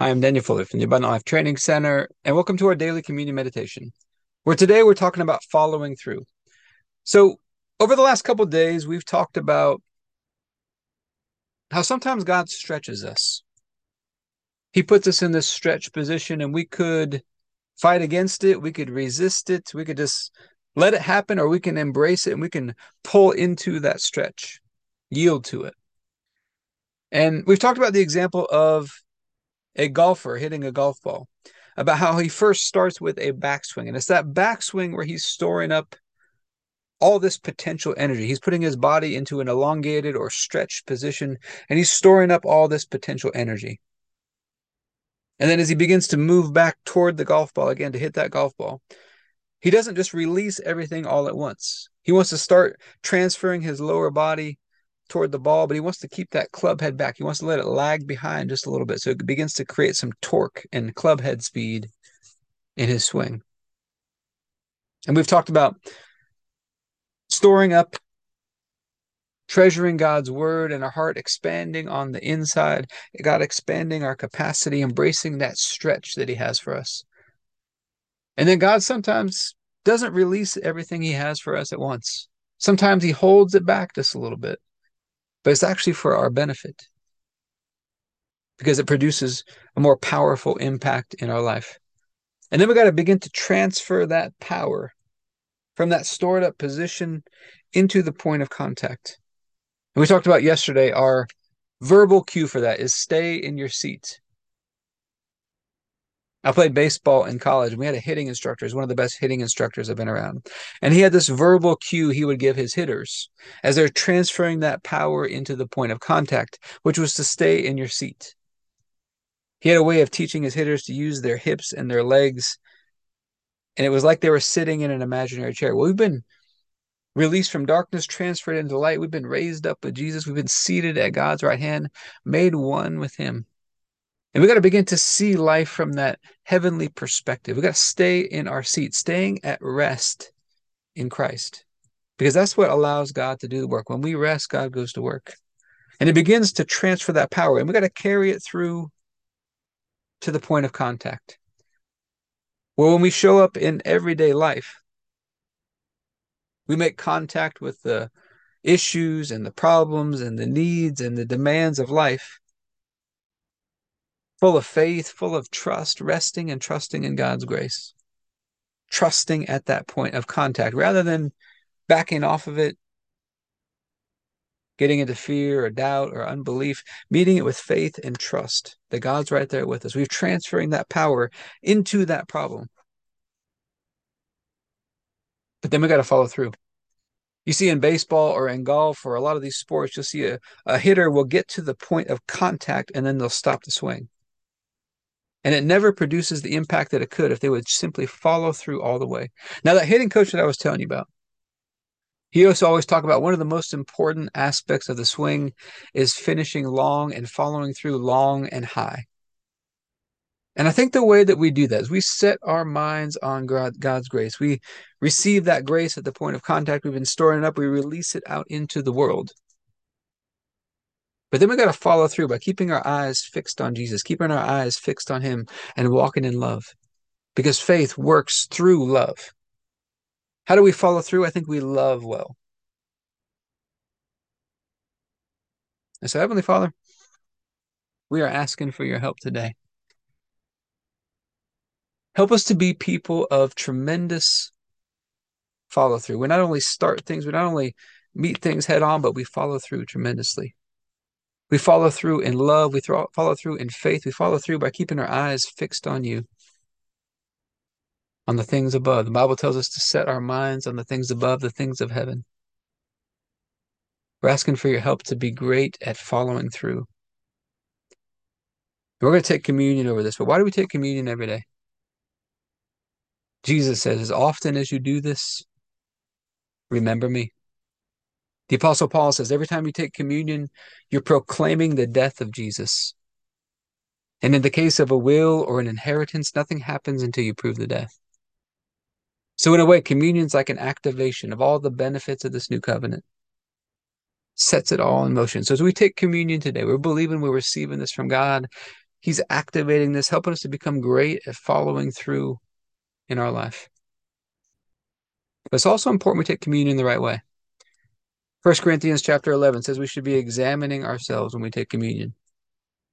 Hi, I'm Daniel Fuller from the Abundant Life Training Center, and welcome to our daily communion meditation, where today we're talking about following through. So, over the last couple days, we've talked about how sometimes God stretches us. He puts us in this stretch position, and we could fight against it, we could resist it, we could just let it happen, or we can embrace it and we can pull into that stretch, yield to it. And we've talked about the example of a golfer hitting a golf ball, about how he first starts with a backswing. And it's that backswing where he's storing up all this potential energy. He's putting his body into an elongated or stretched position, and he's storing up all this potential energy. And then as he begins to move back toward the golf ball again to hit that golf ball, he doesn't just release everything all at once. He wants to start transferring his lower body toward the ball, but he wants to keep that club head back. He wants to let it lag behind just a little bit so it begins to create some torque and club head speed in his swing. And we've talked about storing up, treasuring God's word and our heart, expanding on the inside, God expanding our capacity, embracing that stretch that He has for us. And then God sometimes doesn't release everything He has for us at once. Sometimes He holds it back just a little bit but it's actually for our benefit because it produces a more powerful impact in our life. And then we got to begin to transfer that power from that stored up position into the point of contact. And we talked about yesterday our verbal cue for that is stay in your seat. I played baseball in college and we had a hitting instructor. He's one of the best hitting instructors I've been around. And he had this verbal cue he would give his hitters as they're transferring that power into the point of contact, which was to stay in your seat. He had a way of teaching his hitters to use their hips and their legs. And it was like they were sitting in an imaginary chair. Well, we've been released from darkness, transferred into light. We've been raised up with Jesus. We've been seated at God's right hand, made one with him. And we got to begin to see life from that heavenly perspective. We got to stay in our seat, staying at rest in Christ, because that's what allows God to do the work. When we rest, God goes to work. And it begins to transfer that power. And we got to carry it through to the point of contact. Well, when we show up in everyday life, we make contact with the issues and the problems and the needs and the demands of life full of faith, full of trust, resting and trusting in God's grace, trusting at that point of contact rather than backing off of it, getting into fear or doubt or unbelief, meeting it with faith and trust that God's right there with us. We're transferring that power into that problem. But then we got to follow through. You see in baseball or in golf or a lot of these sports, you'll see a, a hitter will get to the point of contact and then they'll stop the swing. And it never produces the impact that it could if they would simply follow through all the way. Now, that hitting coach that I was telling you about, he also always talk about one of the most important aspects of the swing is finishing long and following through long and high. And I think the way that we do that is we set our minds on God's grace. We receive that grace at the point of contact. We've been storing it up. We release it out into the world. But then we got to follow through by keeping our eyes fixed on Jesus, keeping our eyes fixed on Him, and walking in love. Because faith works through love. How do we follow through? I think we love well. And so, Heavenly Father, we are asking for your help today. Help us to be people of tremendous follow through. We not only start things, we not only meet things head on, but we follow through tremendously. We follow through in love. We th- follow through in faith. We follow through by keeping our eyes fixed on you, on the things above. The Bible tells us to set our minds on the things above, the things of heaven. We're asking for your help to be great at following through. We're going to take communion over this, but why do we take communion every day? Jesus says, as often as you do this, remember me. The Apostle Paul says every time you take communion, you're proclaiming the death of Jesus. And in the case of a will or an inheritance, nothing happens until you prove the death. So, in a way, communion is like an activation of all the benefits of this new covenant, sets it all in motion. So, as we take communion today, we're believing we're receiving this from God. He's activating this, helping us to become great at following through in our life. But it's also important we take communion the right way. 1 Corinthians chapter 11 says we should be examining ourselves when we take communion.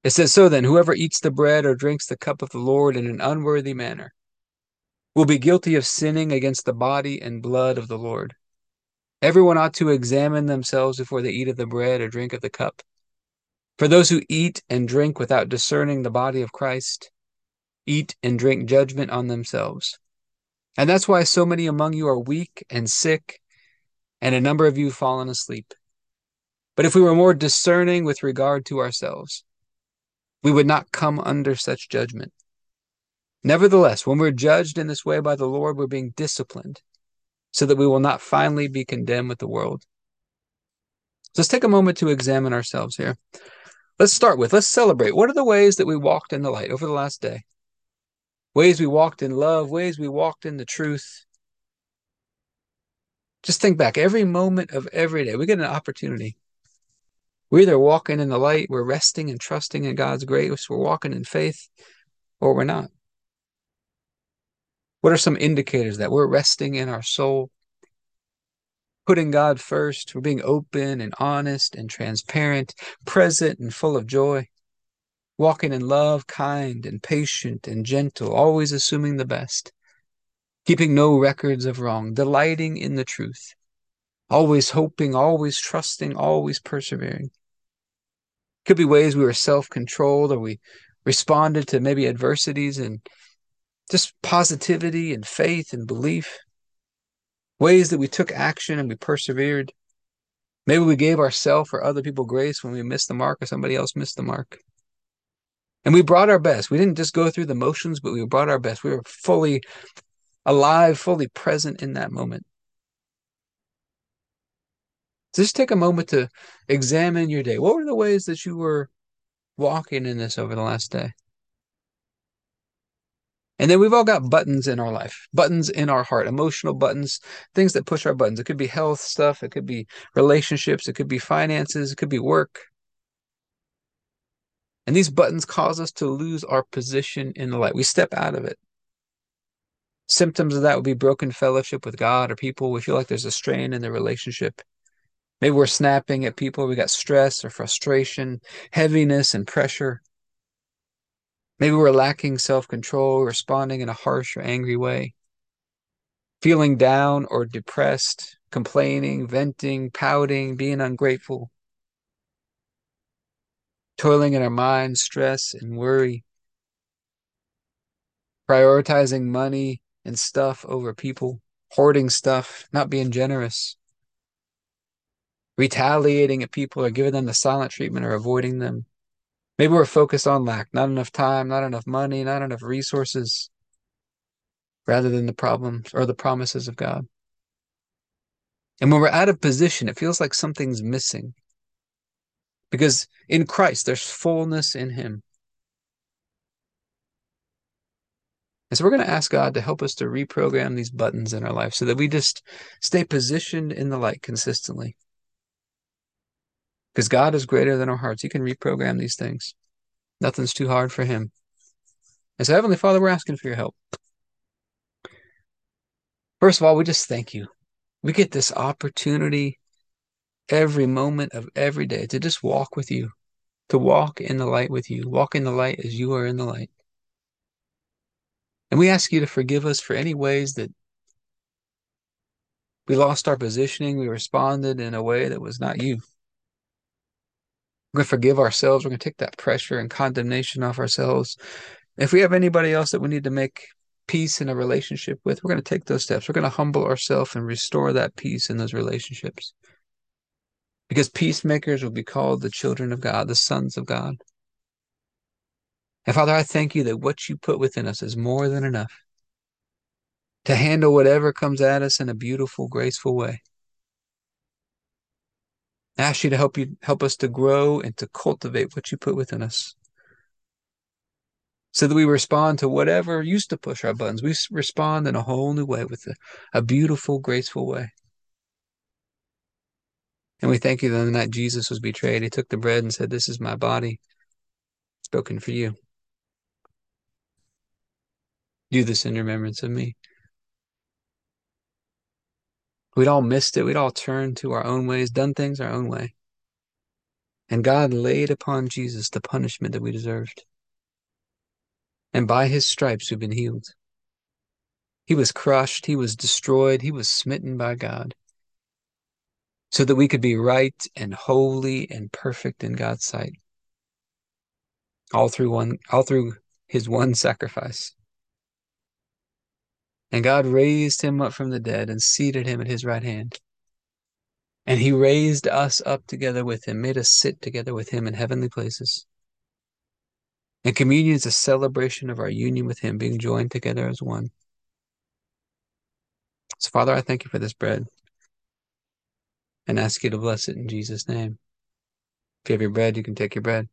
It says, So then, whoever eats the bread or drinks the cup of the Lord in an unworthy manner will be guilty of sinning against the body and blood of the Lord. Everyone ought to examine themselves before they eat of the bread or drink of the cup. For those who eat and drink without discerning the body of Christ eat and drink judgment on themselves. And that's why so many among you are weak and sick, and a number of you fallen asleep. But if we were more discerning with regard to ourselves, we would not come under such judgment. Nevertheless, when we're judged in this way by the Lord, we're being disciplined so that we will not finally be condemned with the world. So let's take a moment to examine ourselves here. Let's start with, let's celebrate. What are the ways that we walked in the light over the last day? Ways we walked in love, ways we walked in the truth. Just think back every moment of every day. We get an opportunity. We're either walking in the light, we're resting and trusting in God's grace, we're walking in faith, or we're not. What are some indicators that we're resting in our soul, putting God first? We're being open and honest and transparent, present and full of joy, walking in love, kind and patient and gentle, always assuming the best, keeping no records of wrong, delighting in the truth, always hoping, always trusting, always persevering. Could be ways we were self controlled or we responded to maybe adversities and just positivity and faith and belief, ways that we took action and we persevered. Maybe we gave ourselves or other people grace when we missed the mark or somebody else missed the mark. And we brought our best. We didn't just go through the motions, but we brought our best. We were fully alive, fully present in that moment. Just take a moment to examine your day. What were the ways that you were walking in this over the last day? And then we've all got buttons in our life, buttons in our heart, emotional buttons, things that push our buttons. It could be health stuff, it could be relationships, it could be finances, it could be work. And these buttons cause us to lose our position in the light. We step out of it. Symptoms of that would be broken fellowship with God or people. We feel like there's a strain in the relationship. Maybe we're snapping at people. We got stress or frustration, heaviness and pressure. Maybe we're lacking self control, responding in a harsh or angry way, feeling down or depressed, complaining, venting, pouting, being ungrateful, toiling in our mind, stress and worry, prioritizing money and stuff over people, hoarding stuff, not being generous, retaliating at people or giving them the silent treatment or avoiding them Maybe we're focused on lack, not enough time, not enough money, not enough resources, rather than the problems or the promises of God. And when we're out of position, it feels like something's missing. Because in Christ, there's fullness in Him. And so we're going to ask God to help us to reprogram these buttons in our life so that we just stay positioned in the light consistently because God is greater than our hearts. He can reprogram these things. Nothing's too hard for Him. And so, Heavenly Father, we're asking for your help. First of all, we just thank you. We get this opportunity every moment of every day to just walk with you, to walk in the light with you, walk in the light as you are in the light. And we ask you to forgive us for any ways that we lost our positioning, we responded in a way that was not you. We're going to forgive ourselves. We're going to take that pressure and condemnation off ourselves. If we have anybody else that we need to make peace in a relationship with, we're going to take those steps. We're going to humble ourselves and restore that peace in those relationships. Because peacemakers will be called the children of God, the sons of God. And Father, I thank you that what you put within us is more than enough to handle whatever comes at us in a beautiful, graceful way. I ask you to help you help us to grow and to cultivate what you put within us. So that we respond to whatever used to push our buttons. We respond in a whole new way with a, a beautiful, graceful way. And we thank you that the night Jesus was betrayed, he took the bread and said, This is my body spoken for you. Do this in remembrance of me. We'd all missed it. We'd all turned to our own ways, done things our own way. And God laid upon Jesus the punishment that we deserved. And by his stripes we've been healed. He was crushed, he was destroyed, he was smitten by God so that we could be right and holy and perfect in God's sight. All through one all through his one sacrifice. And God raised him up from the dead and seated him at his right hand. And he raised us up together with him, made us sit together with him in heavenly places. And communion is a celebration of our union with him, being joined together as one. So, Father, I thank you for this bread and ask you to bless it in Jesus' name. If you have your bread, you can take your bread.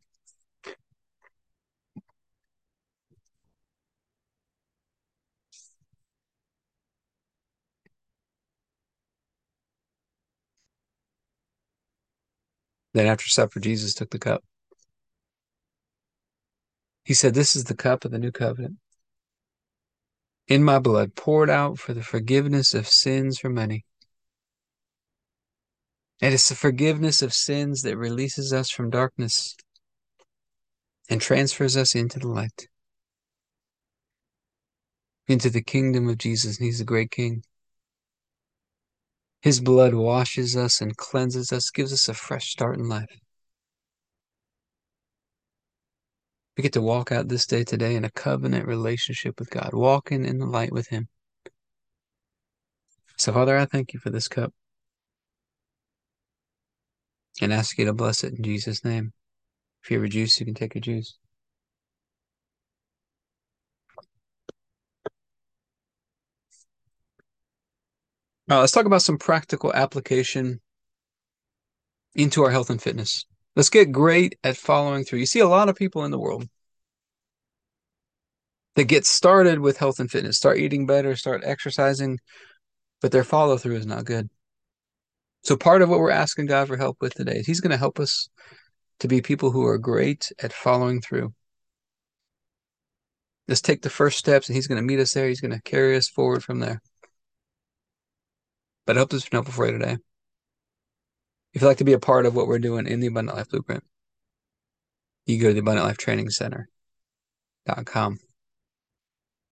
Then after supper, Jesus took the cup. He said, This is the cup of the new covenant. In my blood, poured out for the forgiveness of sins for many. It's the forgiveness of sins that releases us from darkness and transfers us into the light, into the kingdom of Jesus. And He's the great King. His blood washes us and cleanses us, gives us a fresh start in life. We get to walk out this day today in a covenant relationship with God, walking in the light with Him. So, Father, I thank you for this cup and ask you to bless it in Jesus' name. If you have a juice, you can take a juice. Right, let's talk about some practical application into our health and fitness. Let's get great at following through. You see a lot of people in the world that get started with health and fitness, start eating better, start exercising, but their follow through is not good. So part of what we're asking God for help with today is He's going to help us to be people who are great at following through. Let's take the first steps, and He's going to meet us there. He's going to carry us forward from there. But I hope this has been helpful for you today. If you'd like to be a part of what we're doing in the Abundant Life Blueprint, you go to the Abundant Life Training Center.com.